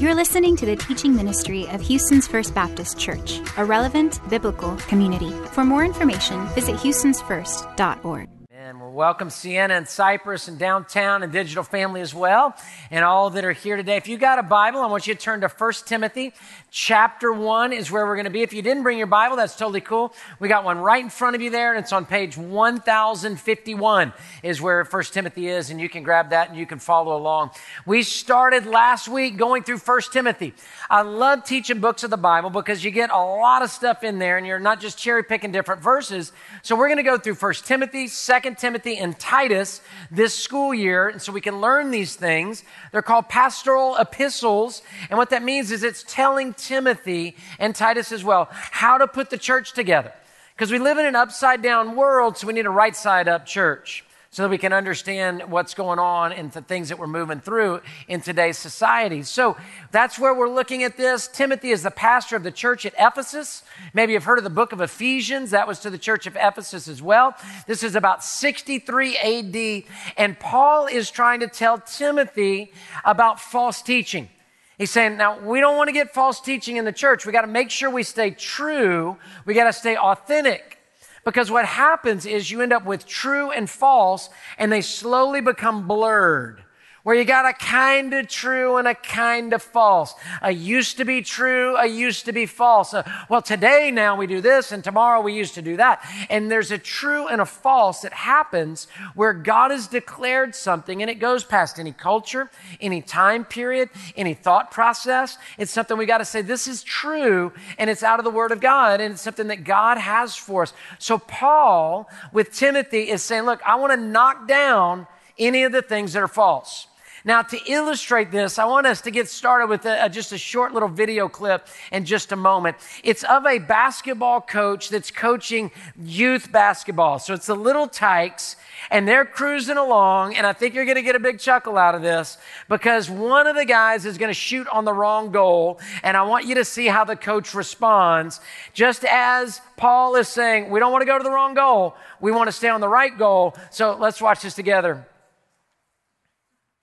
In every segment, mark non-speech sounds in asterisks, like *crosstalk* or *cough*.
You're listening to the teaching ministry of Houston's First Baptist Church, a relevant biblical community. For more information, visit houstonsfirst.org. Welcome Sienna and Cypress and downtown and digital family as well, and all that are here today. If you got a Bible, I want you to turn to 1 Timothy chapter 1 is where we're going to be. If you didn't bring your Bible, that's totally cool. We got one right in front of you there, and it's on page 1051 is where 1 Timothy is, and you can grab that and you can follow along. We started last week going through 1 Timothy. I love teaching books of the Bible because you get a lot of stuff in there, and you're not just cherry picking different verses. So we're going to go through 1 Timothy, 2 Timothy, and Titus this school year, and so we can learn these things. They're called pastoral epistles, and what that means is it's telling Timothy and Titus as well how to put the church together. Because we live in an upside down world, so we need a right side up church so that we can understand what's going on and the things that we're moving through in today's society. So that's where we're looking at this. Timothy is the pastor of the church at Ephesus. Maybe you've heard of the book of Ephesians. That was to the church of Ephesus as well. This is about 63 AD, and Paul is trying to tell Timothy about false teaching. He's saying, now we don't want to get false teaching in the church. We got to make sure we stay true. We got to stay authentic. Because what happens is you end up with true and false, and they slowly become blurred where you got a kind of true and a kind of false. A used to be true, a used to be false. Uh, well, today now we do this and tomorrow we used to do that. And there's a true and a false that happens where God has declared something and it goes past any culture, any time period, any thought process. It's something we got to say, this is true and it's out of the Word of God and it's something that God has for us. So Paul with Timothy is saying, look, I want to knock down any of the things that are false. Now, to illustrate this, I want us to get started with a, just a short little video clip in just a moment. It's of a basketball coach that's coaching youth basketball. So it's the little tykes, and they're cruising along, and I think you're going to get a big chuckle out of this because one of the guys is going to shoot on the wrong goal, and I want you to see how the coach responds. Just as Paul is saying, we don't want to go to the wrong goal, we want to stay on the right goal. So let's watch this together.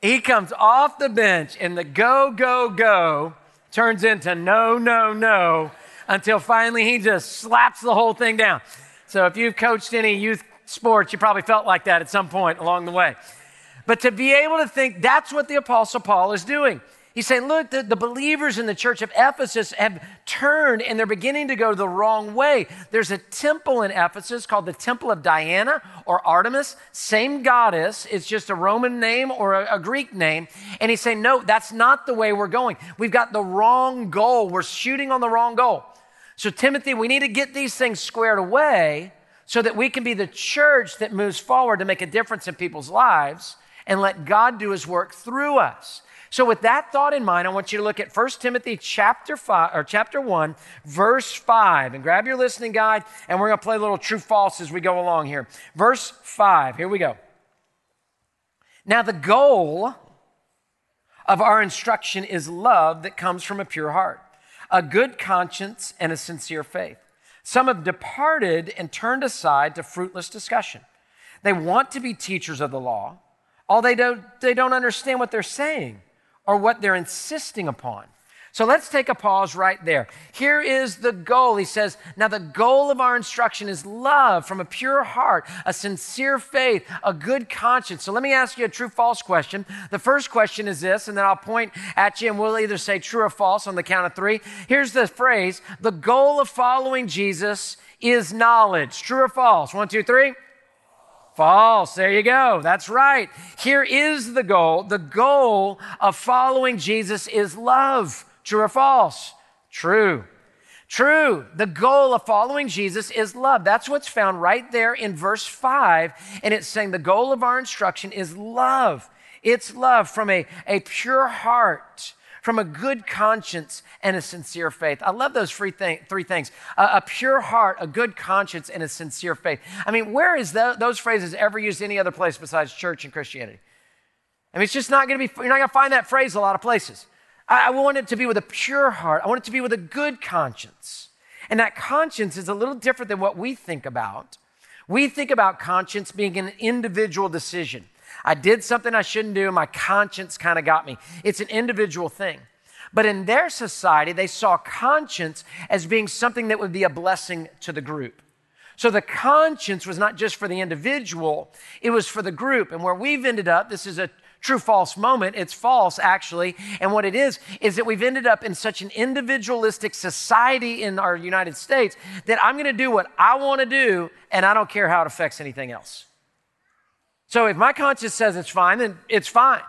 He comes off the bench and the go, go, go turns into no, no, no until finally he just slaps the whole thing down. So if you've coached any youth sports, you probably felt like that at some point along the way. But to be able to think that's what the Apostle Paul is doing. He's saying, look, the, the, believers in the church of Ephesus have turned and they're beginning to go the wrong way. There's a temple in Ephesus called the Temple of Diana or Artemis, same goddess. It's just a Roman name or a, a Greek name. And he's saying, no, that's not the way we're going. We've got the wrong goal. We're shooting on the wrong goal. So, Timothy, we need to get these things squared away so that we can be the church that moves forward to make a difference in people's lives and let God do his work through us. So with that thought in mind, I want you to look at 1 Timothy chapter 5 or chapter 1, verse 5 and grab your listening guide and we're going to play a little true false as we go along here. Verse 5. Here we go. Now the goal of our instruction is love that comes from a pure heart, a good conscience and a sincere faith. Some have departed and turned aside to fruitless discussion. They want to be teachers of the law, all they don't, they don't understand what they're saying or what they're insisting upon. So let's take a pause right there. Here is the goal. He says, Now the goal of our instruction is love from a pure heart, a sincere faith, a good conscience. So let me ask you a true false question. The first question is this, and then I'll point at you and we'll either say true or false on the count of three. Here's the phrase The goal of following Jesus is knowledge. True or false? One, two, three. False. There you go. That's right. Here is the goal. The goal of following Jesus is love. True or false? True. True. The goal of following Jesus is love. That's what's found right there in verse 5. And it's saying the goal of our instruction is love. It's love from a, a pure heart, from a good conscience and a sincere faith. I love those three, thing, three things a, a, pure heart, a good conscience, and a sincere faith. I mean, where is the, those phrases ever used any other place besides church and Christianity? I mean, it's just not going to be, you're not going to find that phrase a lot of places. I, I want it to be with a pure heart, I want it to be with a good conscience. And that conscience is a little different than what we think about. We think about conscience being an individual decision. I did something I shouldn't do, my conscience kind of got me. It's an individual thing. But in their society, they saw conscience as being something that would be a blessing to the group. So the conscience was not just for the individual, it was for the group. And where we've ended up, this is a true false moment. It's false, actually. And what it is, is that we've ended up in such an individualistic society in our United States that I'm going to do what I want to do, and I don't care how it affects anything else. So if my conscience says it's fine, then it's fine.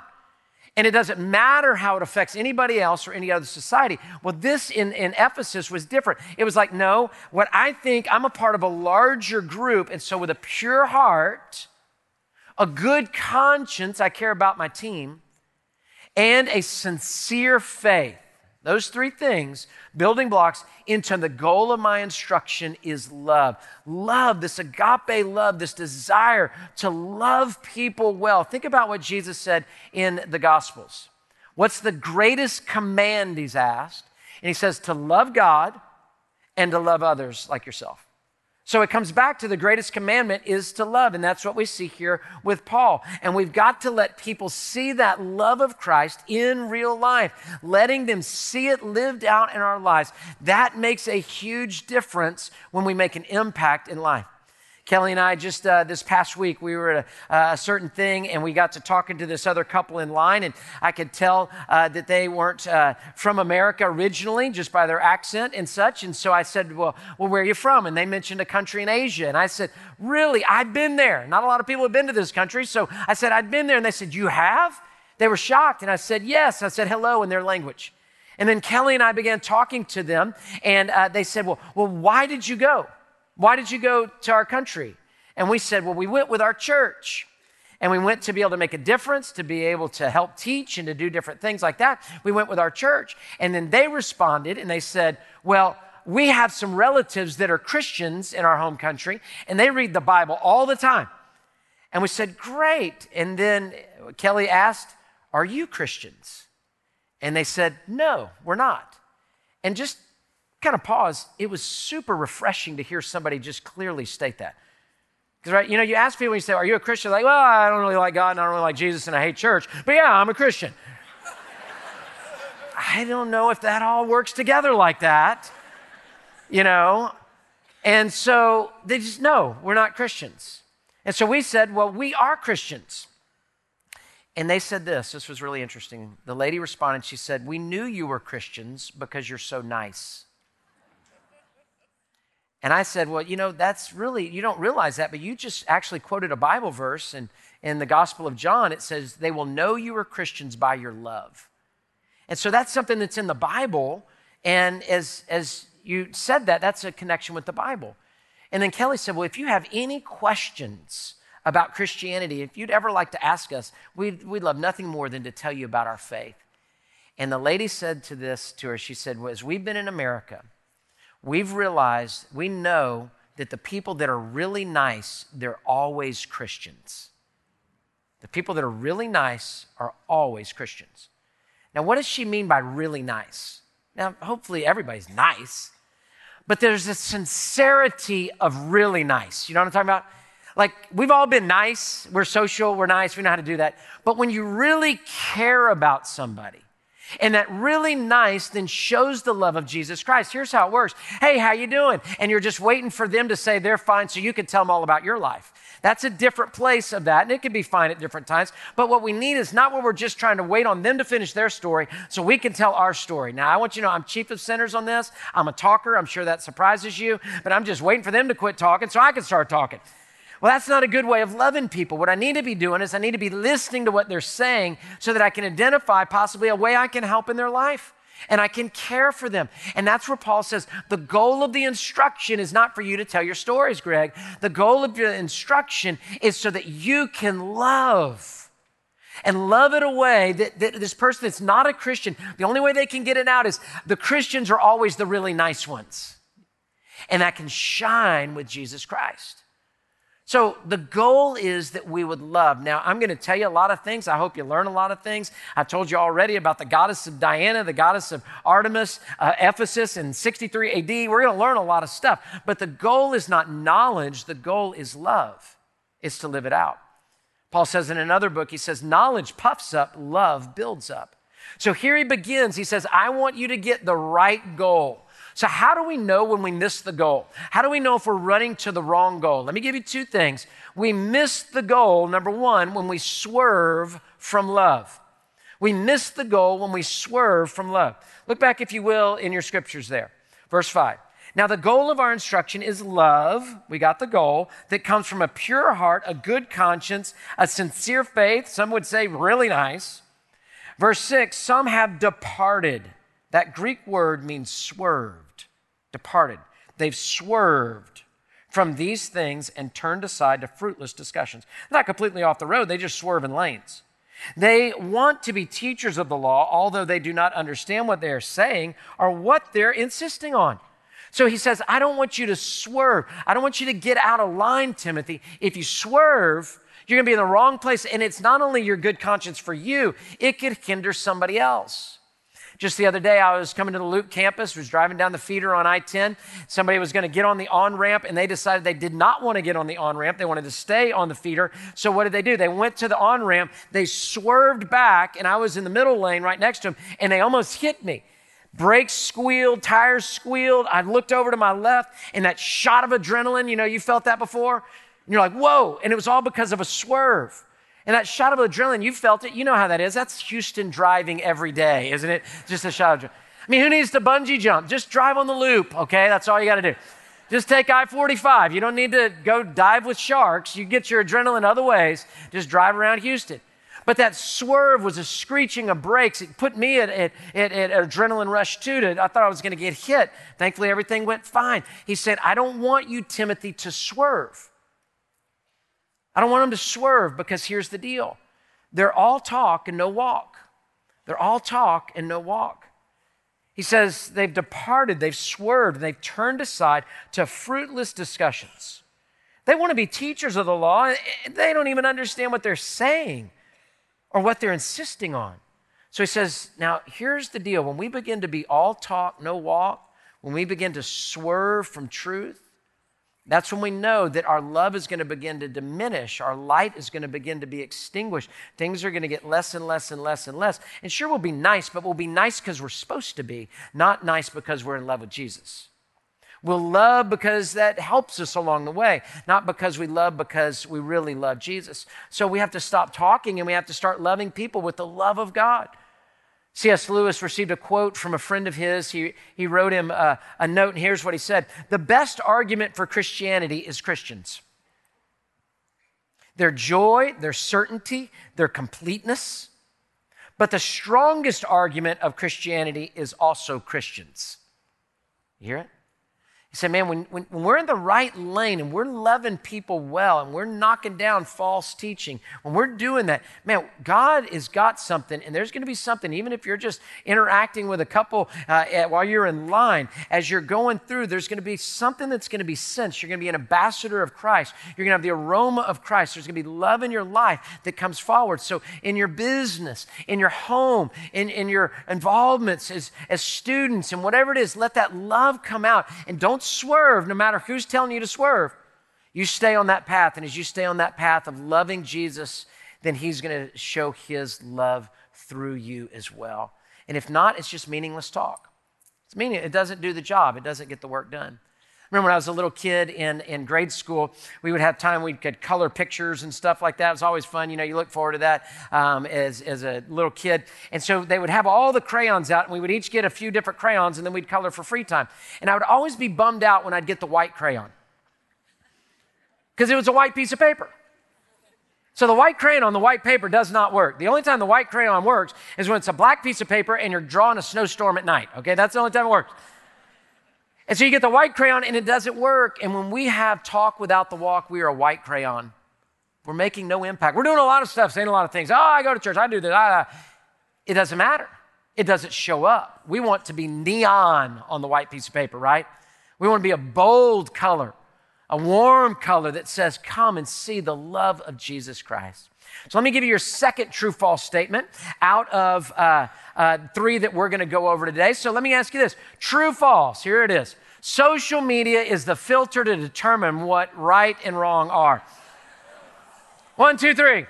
And it doesn't matter how it affects anybody else or any other society. Well, this in, in Ephesus was different. It was like, no, what I think, I'm a part of a larger group. And so, with a pure heart, a good conscience, I care about my team, and a sincere faith, those three things, building blocks into the goal of my instruction is love. Love, this agape love, this desire to love people well. Think about what Jesus said in the Gospels. What's the greatest command he's asked? And he says to love God and to love others like yourself. So it comes back to the greatest commandment is to love. And that's what we see here with Paul. And we've got to let people see that love of Christ in real life, letting them see it lived out in our lives. That makes a huge difference when we make an impact in life. Kelly and I just uh, this past week, we were at a, a, certain thing and we got to talking to this other couple in line, and I could tell uh, that they weren't uh, from America originally just by their accent and such. And so I said, well, well, where are you from? And they mentioned a country in Asia. And I said, Really? I've been there. Not a lot of people have been to this country. So I said, I'd been there. And they said, You have? They were shocked. And I said, Yes. I said, Hello in their language. And then Kelly and I began talking to them, and uh, they said, well, well, why did you go? Why did you go to our country? And we said, Well, we went with our church. And we went to be able to make a difference, to be able to help teach and to do different things like that. We went with our church. And then they responded and they said, Well, we have some relatives that are Christians in our home country, and they read the Bible all the time. And we said, Great. And then Kelly asked, Are you Christians? And they said, No, we're not. And just kind of pause. It was super refreshing to hear somebody just clearly state that. Because, right, you know, you ask people, when you say, Are you a Christian? Like, well, I don't really like God and I don't really like Jesus and I hate church, but yeah, I'm a Christian. *laughs* I don't know if that all works together like that, you know? And so they just, no, we're not Christians. And so we said, Well, we are Christians. And they said this this was really interesting. The lady responded, She said, We knew you were Christians because you're so nice. And I said, Well, you know, that's really, you don't realize that, but you just actually quoted a Bible verse. And in the Gospel of John, it says, They will know you are Christians by your love. And so that's something that's in the Bible. And as, as you said that, that's a connection with the Bible. And then Kelly said, Well, if you have any questions about Christianity, if you'd ever like to ask us, we'd, we'd love nothing more than to tell you about our faith. And the lady said to this to her, she said, well, as we've been in America, we've realized, we know that the people that are really nice, they're always Christians. The people that are really nice are always Christians. Now, what does she mean by really nice? Now, hopefully everybody's nice, but there's a sincerity of really nice. You know what I'm talking about? Like, we've all been nice, we're social, we're nice, we know how to do that. But when you really care about somebody, and that really nice then shows the love of Jesus Christ. Here's how it works. Hey, how you doing? And you're just waiting for them to say they're fine so you can tell them all about your life. That's a different place of that, and it can be fine at different times. But what we need is not where we're just trying to wait on them to finish their story so we can tell our story. Now, I want you to know I'm chief of sinners on this. I'm a talker. I'm sure that surprises you, but I'm just waiting for them to quit talking so I can start talking. Well, that's not a good way of loving people. What I need to be doing is I need to be listening to what they're saying so that I can identify possibly a way I can help in their life and I can care for them. And that's where Paul says the goal of the instruction is not for you to tell your stories, Gregg. The goal of the instruction is so that you can love. and love it away that, that this person that's not a Christian, the only way they can get it out is the Christians are always the really nice ones. And that can shine with Jesus Christ. So the goal is that we would love. Now, I'm going to tell you a lot of things. I hope you learn a lot of things. I've told you already about the goddess of Diana, the goddess of Artemis, uh, Ephesus in 63 AD. We're going to learn a lot of stuff. But the goal is not knowledge, the goal is love, it's to live it out. Paul says in another book, he says, knowledge puffs up, love builds up. So here he begins. He says, I want you to get the right goal. So, how do we know when we miss the goal? How do we know if we're running to the wrong goal? Let me give you two things. We miss the goal, number one, when we swerve from love. We miss the goal when we swerve from love. Look back, if you will, in your scriptures there. Verse 5. Now, the goal of our instruction is love. We got the goal that comes from a pure heart, a good conscience, a sincere faith. Some would say really nice. Verse 6 Some have departed. That Greek word means swerved, departed. They've swerved from these things and turned aside to fruitless discussions. Not completely off the road, they just swerve in lanes. They want to be teachers of the law, although they do not understand what they are saying or what they're insisting on. So he says, I don't want you to swerve. I don't want you to get out of line, Timothy. If you swerve, you're going to be in the wrong place. And it's not only your good conscience for you, it could hinder somebody else. Just the other day, I was coming to the Loop campus, was driving down the feeder on I 10. Somebody was going to get on the on ramp, and they decided they did not want to get on the on ramp. They wanted to stay on the feeder. So, what did they do? They went to the on ramp, they swerved back, and I was in the middle lane right next to them, and they almost hit me. Brakes squealed, tires squealed. I looked over to my left, and that shot of adrenaline, you know, you felt that before? And you're like, whoa. And it was all because of a swerve. And that shot of adrenaline, you felt it. You know how that is. That's Houston driving every day, isn't it? Just a shot of adrenaline. I mean, who needs to bungee jump? Just drive on the loop, okay? That's all you got to do. Just take I 45. You don't need to go dive with sharks. You get your adrenaline other ways. Just drive around Houston. But that swerve was a screeching of brakes. It put me at, at, at, at adrenaline rush too. To, I thought I was going to get hit. Thankfully, everything went fine. He said, I don't want you, Timothy, to swerve. I don't want them to swerve because here's the deal they're all talk and no walk. They're all talk and no walk. He says they've departed, they've swerved, they've turned aside to fruitless discussions. They want to be teachers of the law. And they don't even understand what they're saying or what they're insisting on. So he says, Now, here's the deal. When we begin to be all talk, no walk, when we begin to swerve from truth, that's when we know that our love is going to begin to diminish. Our light is going to begin to be extinguished. Things are going to get less and less and less and less. And sure, we'll be nice, but we'll be nice because we're supposed to be, not nice because we're in love with Jesus. We'll love because that helps us along the way, not because we love because we really love Jesus. So we have to stop talking and we have to start loving people with the love of God. C.S. Lewis received a quote from a friend of his. He, he wrote him a, a note, and here's what he said The best argument for Christianity is Christians. Their joy, their certainty, their completeness. But the strongest argument of Christianity is also Christians. You hear it? He said, man, when, when, when, we're in the right lane and we're loving people well and we're knocking down false teaching, when we're doing that, man, God has got something, and there's going to be something, even if you're just interacting with a couple uh, while you're in line, as you're going through, there's going to be something that's going to be sensed. You're going to be an ambassador of Christ. You're going to have the aroma of Christ. There's going to be love in your life that comes forward. So, in your business, in your home, in, in your involvements as, as students, and whatever it is, let that love come out and don't don't swerve no matter who's telling you to swerve. You stay on that path. And as you stay on that path of loving Jesus, then He's going to show His love through you as well. And if not, it's just meaningless talk. It's meaning it doesn't do the job, it doesn't get the work done. Remember when I was a little kid in, in grade school, we would have time, we could color pictures and stuff like that. It was always fun. You know, you look forward to that um, as, as a little kid. And so they would have all the crayons out, and we would each get a few different crayons, and then we'd color for free time. And I would always be bummed out when I'd get the white crayon because it was a white piece of paper. So the white crayon on the white paper does not work. The only time the white crayon works is when it's a black piece of paper and you're drawing a snowstorm at night. Okay, that's the only time it works. And so you get the white crayon and it doesn't work. And when we have talk without the walk, we are a white crayon. we're making no impact. We're doing a lot of stuff, saying a lot of things. Oh, I go to church, I do this. I, it doesn't matter. It doesn't show up. We want to be neon on the white piece of paper, right? We want to be a bold color, a warm color that says, Come and see the love of Jesus Christ. So let me give you your second true false statement out of uh, uh, three that we're going to go over today. So let me ask you this true false, here it is. Social media is the filter to determine what right and wrong are. One, two, three.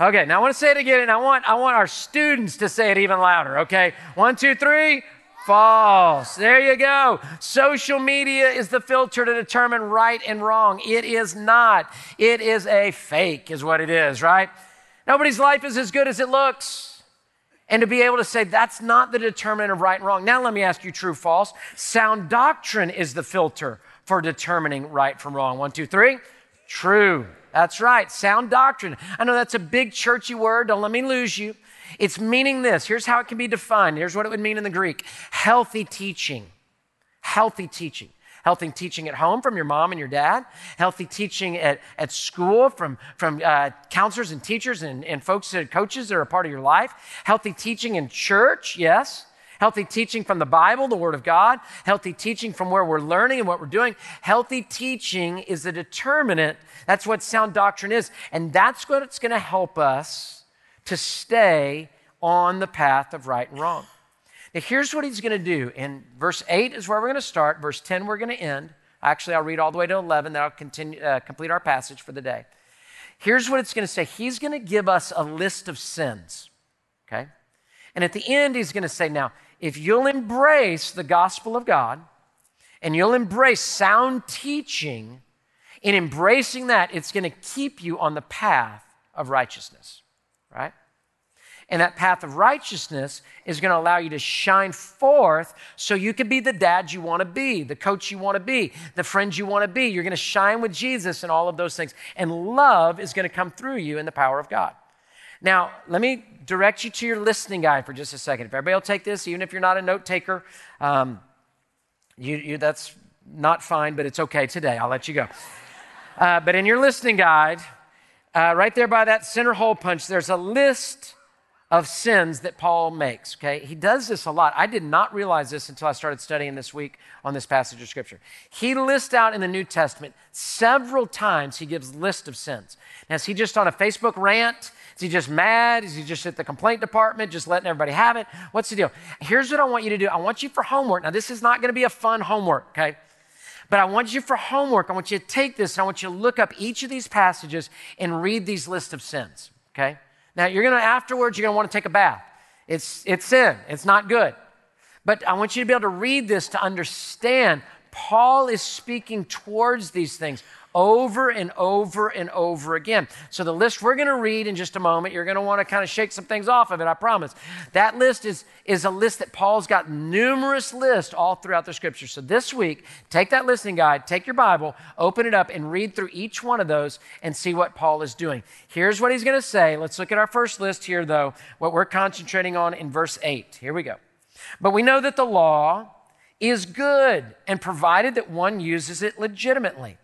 Okay, now I want to say it again, and I want, I want our students to say it even louder, okay? One, two, three. False. There you go. Social media is the filter to determine right and wrong. It is not. It is a fake, is what it is, right? Nobody's life is as good as it looks. And to be able to say that's not the determinant of right and wrong. Now, let me ask you true, false. Sound doctrine is the filter for determining right from wrong. One, two, three. True. That's right. Sound doctrine. I know that's a big churchy word. Don't let me lose you. It's meaning this. Here's how it can be defined. Here's what it would mean in the Greek healthy teaching. Healthy teaching. Healthy teaching at home from your mom and your dad. Healthy teaching at, at school from, from uh, counselors and teachers and, and folks and coaches that are a part of your life. Healthy teaching in church, yes. Healthy teaching from the Bible, the Word of God. Healthy teaching from where we're learning and what we're doing. Healthy teaching is a determinant. That's what sound doctrine is. And that's what's going to help us to stay on the path of right and wrong. Now, here's what he's going to do. In verse 8 is where we're going to start. Verse 10, we're going to end. Actually, I'll read all the way to 11, then I'll continue, uh, complete our passage for the day. Here's what it's going to say He's going to give us a list of sins, okay? And at the end, he's going to say, Now, if you'll embrace the gospel of God and you'll embrace sound teaching, in embracing that, it's going to keep you on the path of righteousness, right? And that path of righteousness is going to allow you to shine forth so you can be the dad you want to be, the coach you want to be, the friend you want to be. You're going to shine with Jesus and all of those things. And love is going to come through you in the power of God. Now, let me direct you to your listening guide for just a second. If everybody will take this, even if you're not a note taker, um, you, you, that's not fine, but it's okay today. I'll let you go. Uh, but in your listening guide, uh, right there by that center hole punch, there's a list of sins that Paul makes. Okay, he does this a lot. I did not realize this until I started studying this week on this passage of scripture. He lists out in the New Testament several times. He gives list of sins. Now, is he just on a Facebook rant? Is he just mad? Is he just at the complaint department, just letting everybody have it? What's the deal? Here's what I want you to do. I want you for homework. Now, this is not going to be a fun homework. Okay. But I want you for homework, I want you to take this and I want you to look up each of these passages and read these list of sins, okay? Now, you're going to, afterwards, you're going to want to take a bath. It's, it's sin, it's not good. But I want you to be able to read this to understand Paul is speaking towards these things over and over and over again. So, the list we're going to read in just a moment, you're going to want to kind of shake some things off of it, I promise. That list is, is a list that Paul's got numerous lists all throughout the scripture. So, this week, take that listening guide, take your Bible, open it up, and read through each one of those and see what Paul is doing. Here's what he's going to say. Let's look at our first list here, though, what we're concentrating on in verse 8. Here we go. But we know that the law is good and provided that one uses it legitimately.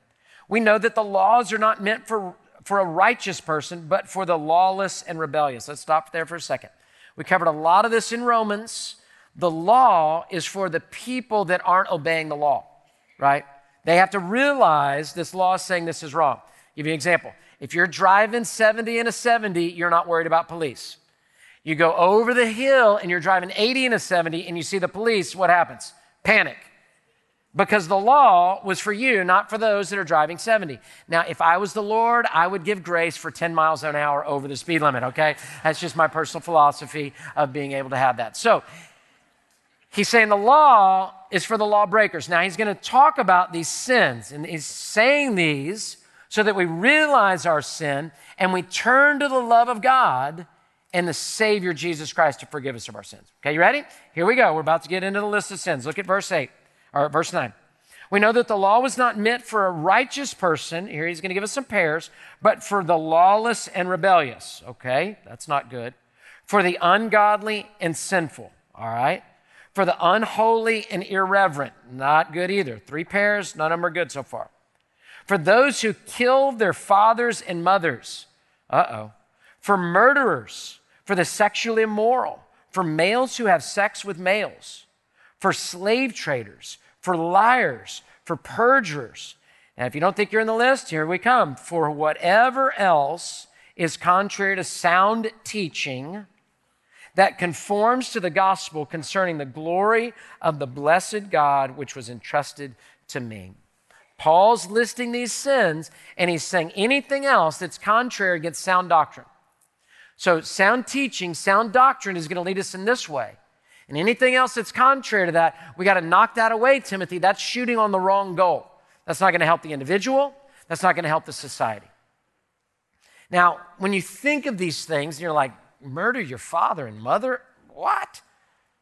We know that the laws are not meant for, for a righteous person, but for the lawless and rebellious. Let's stop there for a second. We covered a lot of this in Romans. The law is for the people that aren't obeying the law, right? They have to realize this law is saying this is wrong. I'll give you an example. If you're driving 70 in a 70, you're not worried about police. You go over the hill and you're driving 80 in a 70 and you see the police, what happens? Panic because the law was for you, not for those that are driving 70. Now, if I was the Lord, I would give grace for 10 miles an hour over the speed limit, okay? That's just my personal philosophy of being able to have that. So, he's saying the law is for the lawbreakers. Now, he's going to talk about these sins, and he's saying these so that we realize our sin and we turn to the love of God and the Savior Jesus Christ to forgive us of our sins. Okay, you ready? Here we go. We're about to get into the list of sins. Look at verse 8. Or verse 9. We know that the law was not meant for a righteous person. Here he's going to give us some pairs, but for the lawless and rebellious. Okay, that's not good. For the ungodly and sinful. All right. For the unholy and irreverent. Not good either. Three pairs, none of them are good so far. for those who killed their fathers and mothers. Uh oh. For murderers, for the sexually immoral, for males who have sex with males, for slave traders, for liars, for perjurers. And if you don't think you're in the list, here we come. For whatever else is contrary to sound teaching that conforms to the gospel concerning the glory of the blessed God which was entrusted to me. Paul's listing these sins, and he's saying anything else that's contrary against sound doctrine. So, sound teaching, sound doctrine is going to lead us in this way. And anything else that's contrary to that, we got to knock that away, Timothy. That's shooting on the wrong goal. That's not going to help the individual, that's not going to help the society. Now, when you think of these things, you're like, murder your father and mother? What?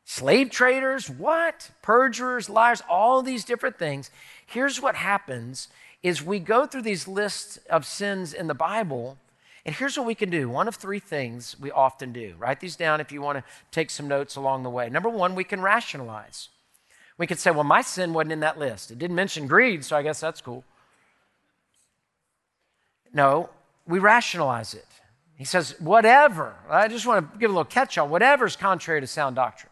Slave traders? What? Perjurers, liars, all these different things. Here's what happens is we go through these lists of sins in the Bible, and here's what we can do. One of three things we often do. Write these down if you want to take some notes along the way. Number one, we can rationalize. We could say, well, my sin wasn't in that list. It didn't mention greed, so I guess that's cool. No, we rationalize it. He says, whatever. I just want to give a little catch all. whatever is contrary to sound doctrine.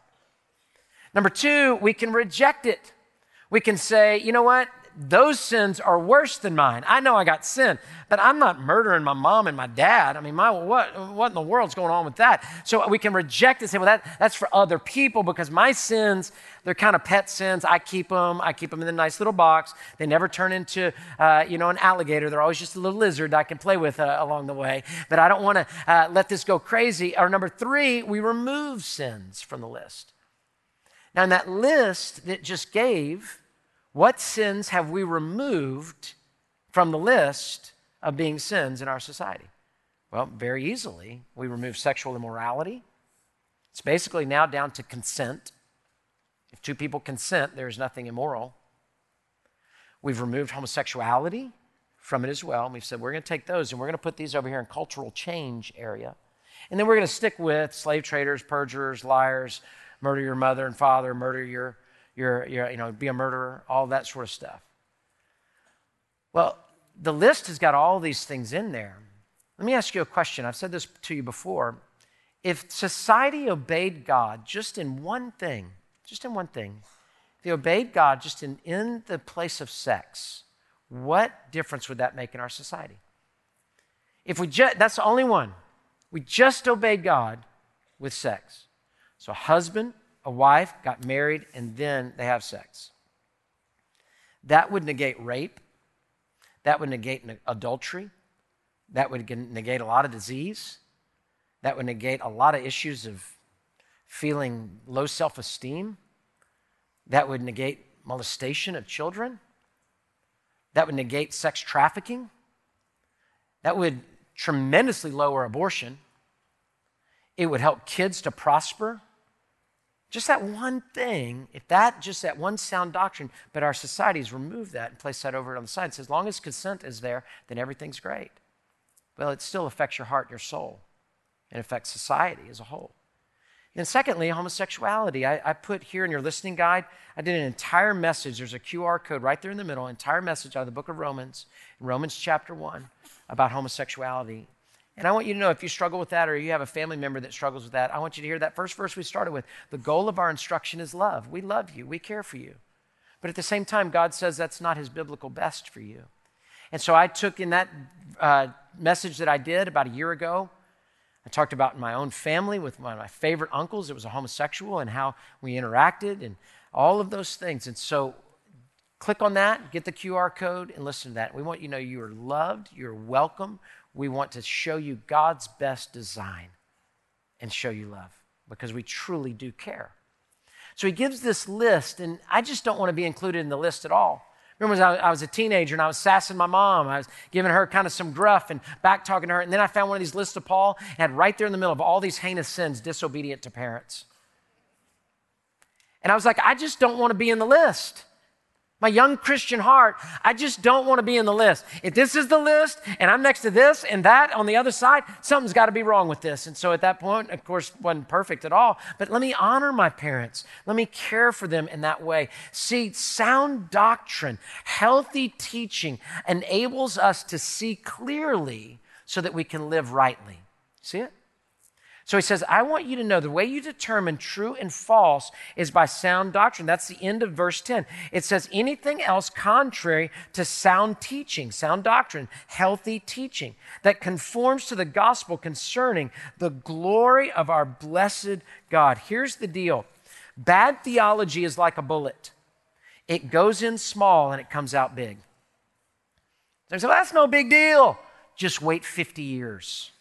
Number two, we can reject it. We can say, you know what? Those sins are worse than mine. I know I got sin, but I'm not murdering my mom and my dad. I mean, my, what, what in the world's going on with that? So we can reject and say, well, that, that's for other people because my sins, they're kind of pet sins. I keep them. I keep them in a nice little box. They never turn into, uh, you know, an alligator. They're always just a little lizard I can play with uh, along the way. But I don't want to uh, let this go crazy. Or number three, we remove sins from the list. Now, in that list that just gave, what sins have we removed from the list of being sins in our society? Well, very easily, we remove sexual immorality. It's basically now down to consent. If two people consent, there is nothing immoral. We've removed homosexuality from it as well. And we've said we're going to take those and we're going to put these over here in cultural change area. And then we're going to stick with slave traders, perjurers, liars, murder your mother and father, murder your, your, your, you know, be a murderer, all that sort of stuff. Well, the list has got all these things in there. Let me ask you a question. I've said this to you before. If society obeyed God just in one thing, just in one thing, if they obeyed God just in, in the place of sex, what difference would that make in our society? If we just, that's the only one. We just obeyed God with sex. So, husband, a wife got married, and then they have sex. That would negate rape. That would negate adultery. That would negate a lot of disease. That would negate a lot of issues of feeling low self esteem. That would negate molestation of children. That would negate sex trafficking. That would tremendously lower abortion. It would help kids to prosper. Just that one thing, if that, just that one sound doctrine, but our society has removed that and placed that over on the side. It as long as consent is there, then everything's great. Well, it still affects your heart and your soul and affects society as a whole. And secondly, homosexuality. I, I, put here in your listening guide, I did an entire message. There's a QR code right there in the middle, entire message out of the book of Romans, Romans chapter 1, about homosexuality. And I want you to know if you struggle with that or you have a family member that struggles with that, I want you to hear that first verse we started with. The goal of our instruction is love. We love you, we care for you. But at the same time, God says that's not his biblical best for you. And so I took in that uh, message that I did about a year ago, I talked about my own family with one of my favorite uncles It was a homosexual and how we interacted and all of those things. And so click on that, get the QR code, and listen to that. We want you to know you are loved, you're welcome we want to show you God's best design and show you love because we truly do care. So he gives this list, and I just don't want to be included in the list at all. Remember, I was a teenager and I was sassing my mom. I was giving her kind of some gruff and back talking to her. And then I found one of these lists of Paul and had right there in the middle of all these heinous sins disobedient to parents. And I was like, I just don't want to be in the list. My young Christian heart, I just don't want to be in the list. If this is the list and I'm next to this and that on the other side, something's got to be wrong with this. And so at that point, of course, wasn't perfect at all. But let me honor my parents. Let me care for them in that way. See, sound doctrine, healthy teaching enables us to see clearly so that we can live rightly. See it? So he says, I want you to know the way you determine true and false is by sound doctrine. That's the end of verse 10. It says, anything else contrary to sound teaching, sound doctrine, healthy teaching that conforms to the gospel concerning the glory of our blessed God. Here's the deal bad theology is like a bullet, it goes in small and it comes out big. They say, well, that's no big deal. Just wait 50 years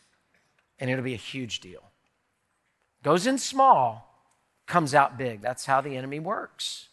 and it'll be a huge deal. Goes in small, comes out big. That's how the enemy works.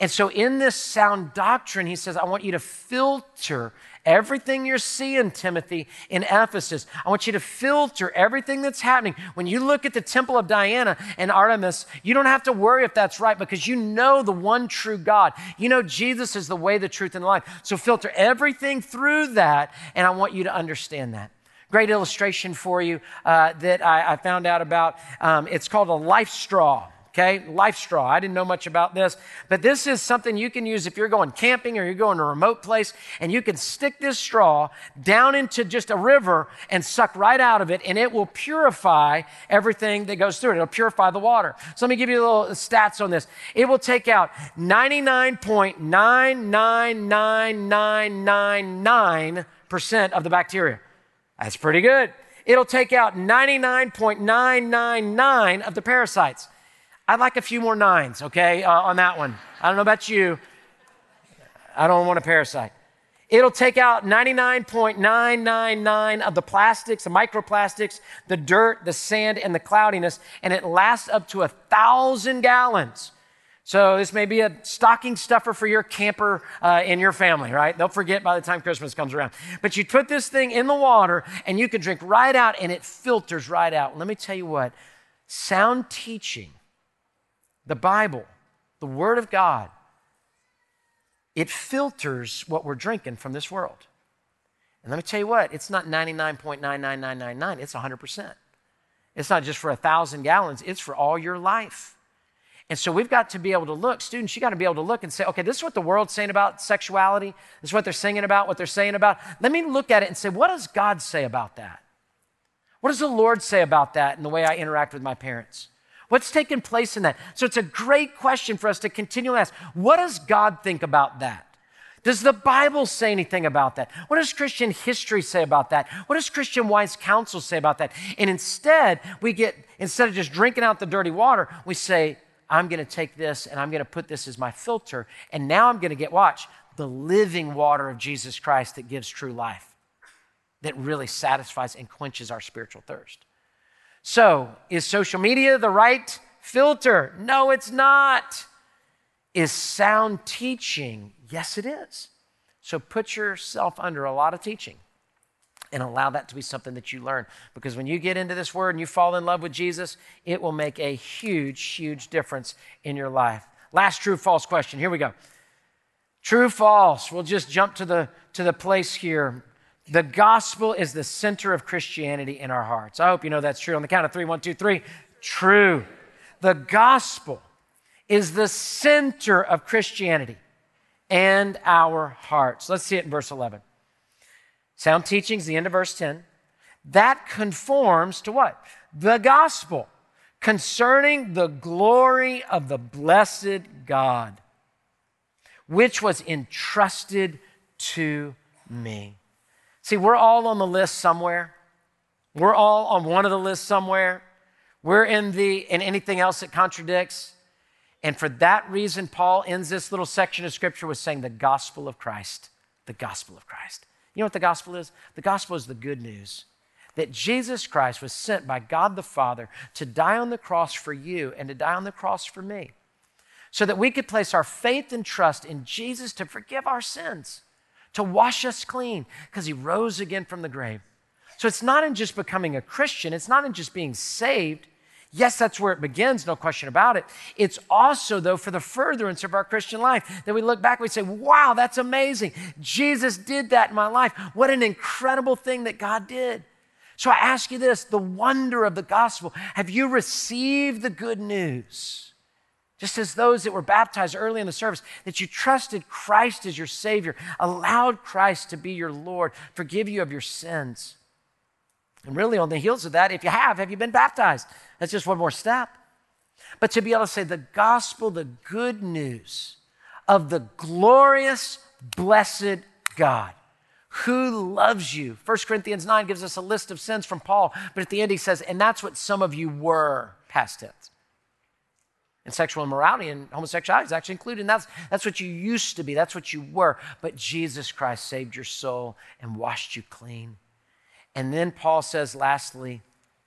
And so, in this sound doctrine, he says, I want you to filter everything you're seeing, Timothy, in Ephesus. I want you to filter everything that's happening. When you look at the temple of Diana and Artemis, you don't have to worry if that's right because you know the one true God. You know Jesus is the way, the truth, and the life. So, filter everything through that, and I want you to understand that. Great illustration for you uh, that I, I, found out about. Um, it's called a life straw. Okay, life straw. I didn't know much about this, but this is something you can use if you're going camping or you're going to a remote place, and you can stick this straw down into just a river and suck right out of it, and it will purify everything that goes through it. It'll purify the water. So let me give you a little stats on this. It will take out 99.999999% of the bacteria. That's pretty good. It'll take out 99.999 of the parasites. I'd like a few more nines, okay, uh, on that one. I don't know about you. I don't want a parasite. It'll take out 99.999 of the plastics, the microplastics, the dirt, the sand, and the cloudiness, and it lasts up to a thousand gallons. So this may be a stocking stuffer for your camper uh, in your family, right? They'll forget by the time Christmas comes around. But you put this thing in the water and you can drink right out and it filters right out. Let me tell you what sound teaching, the Bible, the Word of God, it filters what we're drinking from this world. And let me tell you what, it's not 99.99999, it's 100%. It's not just for a thousand gallons, it's for all your life. And so we've got to be able to look, students, you got to be able to look and say, okay, this is what the world's saying about sexuality. This is what they're singing about, what they're saying about. Let me look at it and say, what does God say about that? What does the Lord say about that in the way I interact with my parents? What's taking place in that? So it's a great question for us to continually ask what does God think about that? Does the Bible say anything about that? What does Christian history say about that? What does Christian wise counsel say about that? And instead, we get, instead of just drinking out the dirty water, we say, I'm going to take this and I'm going to put this as my filter. And now I'm going to get, watch, the living water of Jesus Christ that gives true life, that really satisfies and quenches our spiritual thirst. So, is social media the right filter? No, it's not. Is sound teaching? Yes, it is. So, put yourself under a lot of teaching and allow that to be something that you learn. Because when you get into this word and you fall in love with Jesus, it will make a huge, huge difference in your life. Last true false question. Here we go. True false. We'll just jump to the to the place here. The gospel is the center of Christianity in our hearts. I hope you know that's true. On the count of three, one, two, three. True. The gospel is the center of Christianity and our hearts. Let's see it in verse 11. Sound teachings, the end of verse 10. That conforms to what? The gospel concerning the glory of the blessed God, which was entrusted to me. See, we're all on the list somewhere. We're all on one of the lists somewhere. We're in the in anything else that contradicts. And for that reason, Paul ends this little section of scripture with saying the gospel of Christ. The gospel of Christ. You know what the gospel is? The gospel is the good news that Jesus Christ was sent by God the Father to die on the cross for you and to die on the cross for me, so that we could place our faith and trust in Jesus to forgive our sins, to wash us clean, because he rose again from the grave. So it's not in just becoming a Christian, it's not in just being saved, Yes, that's where it begins, no question about it. It's also, though, for the furtherance of our Christian life that we look back we say, wow, that's amazing. Jesus did that in my life. What an incredible thing that God did. So I ask you this the wonder of the gospel. Have you received the good news? Just as those that were baptized early in the service, that you trusted Christ as your Savior, allowed Christ to be your Lord, forgive you of your sins. And really, on the heels of that, if you have, have you been baptized? That's just one more step. But to be able to say the gospel, the good news of the glorious, blessed God who loves you. 1 Corinthians 9 gives us a list of sins from Paul, but at the end he says, and that's what some of you were, past tense. And sexual immorality and homosexuality is actually included. And that's, that's what you used to be, that's what you were. But Jesus Christ saved your soul and washed you clean. And then Paul says, lastly,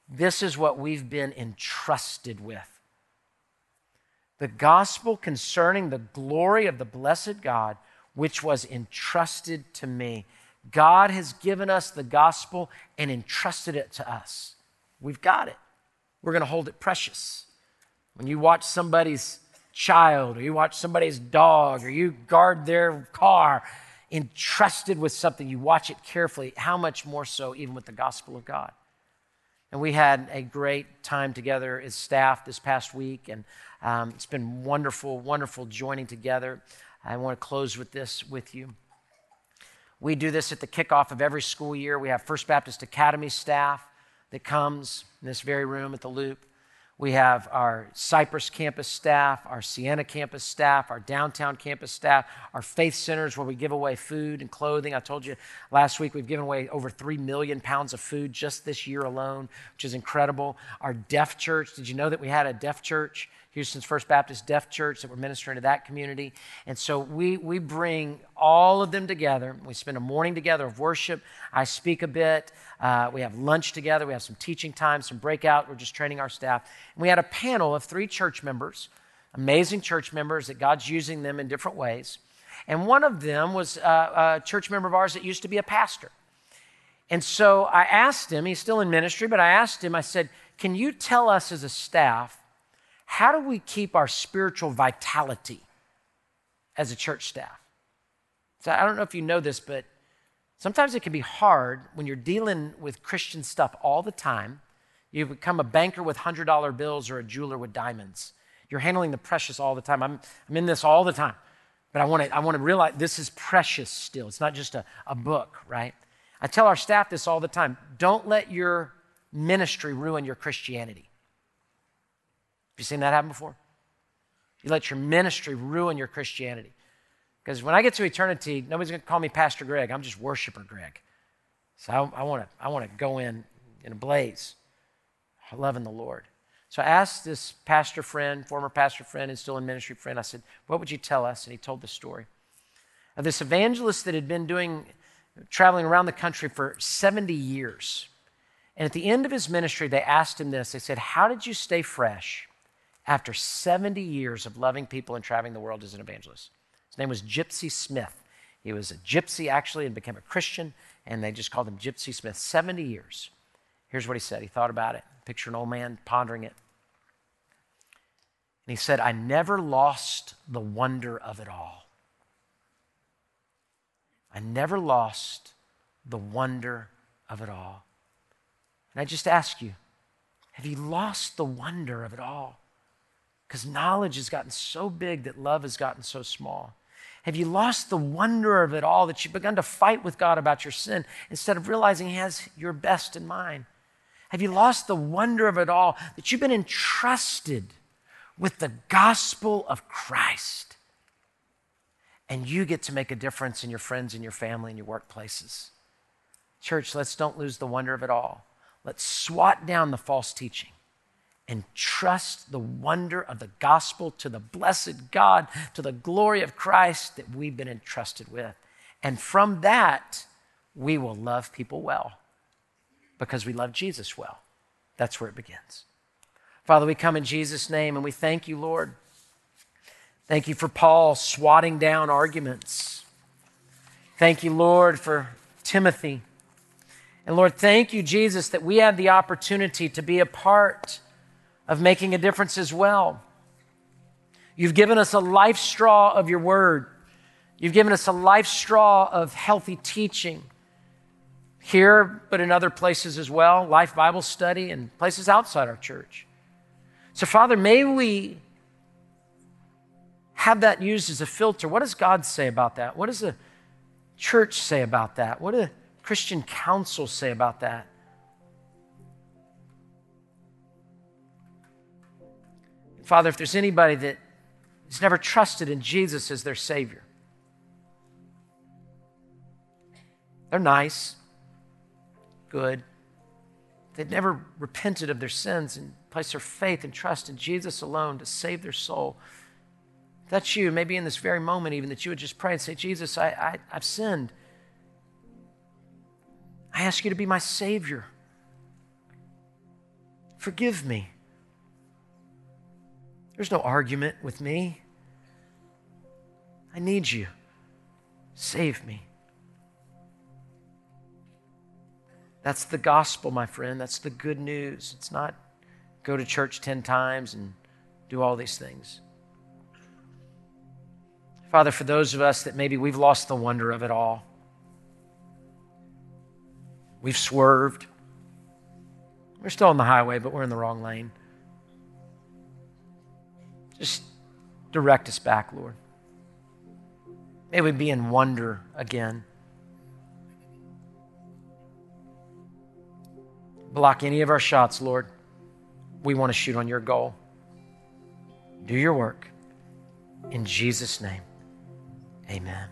this is what we've been entrusted with the gospel concerning the glory of the blessed God, which was entrusted to me. God has given us the gospel and entrusted it to us. We've got it. We're going to hold it precious. When you watch somebody's child, or you watch somebody's dog, or you guard their car, entrusted with something, you watch it carefully, how much more so even with the gospel of God? And we had a great time together as staff this past week, and um, it's been wonderful, wonderful joining together. I want to close with this with you. We do this at the kickoff of every school year. We have First Baptist Academy staff that comes in this very room at the Loop. We have our Cypress campus staff, our Sienna campus staff, our downtown campus staff, our faith centers where we give away food and clothing. I told you last week we've given away over 3 million pounds of food just this year alone, which is incredible. Our deaf church, did you know that we had a deaf church? Houston's First Baptist Deaf Church that we're ministering to that community. And so we, we bring all of them together. We spend a morning together of worship. I speak a bit. Uh, we have lunch together. We have some teaching time, some breakout. We're just training our staff. And we had a panel of three church members, amazing church members that God's using them in different ways. And one of them was a, a church member of ours that used to be a pastor. And so I asked him, he's still in ministry, but I asked him, I said, Can you tell us as a staff how do we keep our spiritual vitality as a church staff? So I don't know if you know this, but sometimes it can be hard when you're dealing with Christian stuff all the time. You become a banker with $100 bills or a jeweler with diamonds. You're handling the precious all the time. I'm, I'm in this all the time. But I want to I want to realize this is precious still. It's not just a, a book, right? I tell our staff this all the time. Don't let your ministry ruin your Christianity you seen that happen before? You let your ministry ruin your Christianity. Because when I get to eternity, nobody's going to call me Pastor Gregg. I'm just worshiper Gregg. So I, want to I want to go in in a blaze, loving the Lord. So I asked this pastor friend, former pastor friend, and still in ministry friend, I said, What would you tell us? And he told the story of this evangelist that had been doing, traveling around the country for 70 years. And at the end of his ministry, they asked him this They said, How did you stay fresh? After 70 years of loving people and traveling the world as an evangelist. His name was Gypsy Smith. He was a gypsy actually and became a Christian, and they just called him Gypsy Smith. 70 years. Here's what he said. He thought about it. Picture an old man pondering it. And he said, I never lost the wonder of it all. I never lost the wonder of it all. And I just ask you, have you lost the wonder of it all? Because knowledge has gotten so big that love has gotten so small. Have you lost the wonder of it all that you've begun to fight with God about your sin instead of realizing He has your best in mind? Have you lost the wonder of it all that you've been entrusted with the gospel of Christ? And you get to make a difference in your friends and your family and your workplaces. Church, let's don't lose the wonder of it all. Let's swat down the false teaching and trust the wonder of the gospel to the blessed God, to the glory of Christ that we've been entrusted with. And from that, we will love people well because we love Jesus well. That's where it begins. Father, we come in Jesus' name and we thank you, Lord. Thank you for Paul swatting down arguments. Thank you, Lord, for Timothy. And Lord, thank you, Jesus, that we have the opportunity to be a part of making a difference as well. You've given us a LifeStraw of your word. You've given us a LifeStraw of healthy teaching here, but in other places as well, Life Bible Study and places outside our church. So, Father, may we have that used as a filter. What does God say about that? What does the church say about that? What do Christian council say about that? Father, if there's anybody that has never trusted in Jesus as their Savior, they're nice, good. They've never repented of their sins and placed their faith and trust in Jesus alone to save their soul. If that's you, maybe in this very moment, even that you would just pray and say, Jesus, I, I, I've sinned. I ask you to be my Savior. Forgive me. There's no argument with me. I need you. Save me. That's the gospel, my friend. That's the good news. It's not go to church 10 times and do all these things. Father, for those of us that maybe we've lost the wonder of it all, we've swerved. We're still on the highway, but we're in the wrong lane. Just direct us back, Lord. May we be in wonder again. block any of our shots, Lord. We want to shoot on your goal. Do your work. In Jesus' name, amen.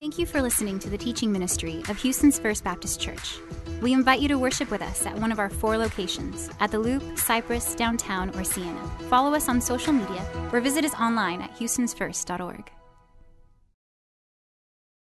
Thank you for listening to the teaching ministry of Houston's First Baptist Church. We invite you to worship with us at one of our four locations at the Loop, Cypress, downtown, or Sienna. Follow us on social media or visit us online at houstonsfirst.org.